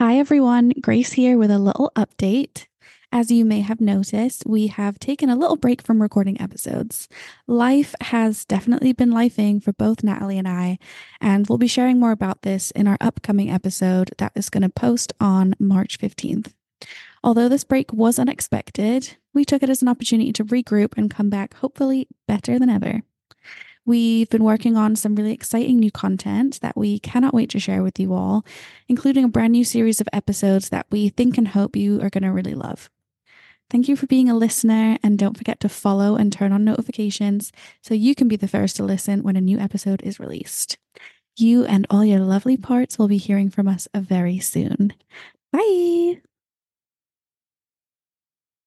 Hi, everyone. Grace here with a little update. As you may have noticed, we have taken a little break from recording episodes. Life has definitely been lifing for both Natalie and I, and we'll be sharing more about this in our upcoming episode that is going to post on March 15th. Although this break was unexpected, we took it as an opportunity to regroup and come back hopefully better than ever. We've been working on some really exciting new content that we cannot wait to share with you all, including a brand new series of episodes that we think and hope you are going to really love. Thank you for being a listener, and don't forget to follow and turn on notifications so you can be the first to listen when a new episode is released. You and all your lovely parts will be hearing from us very soon. Bye.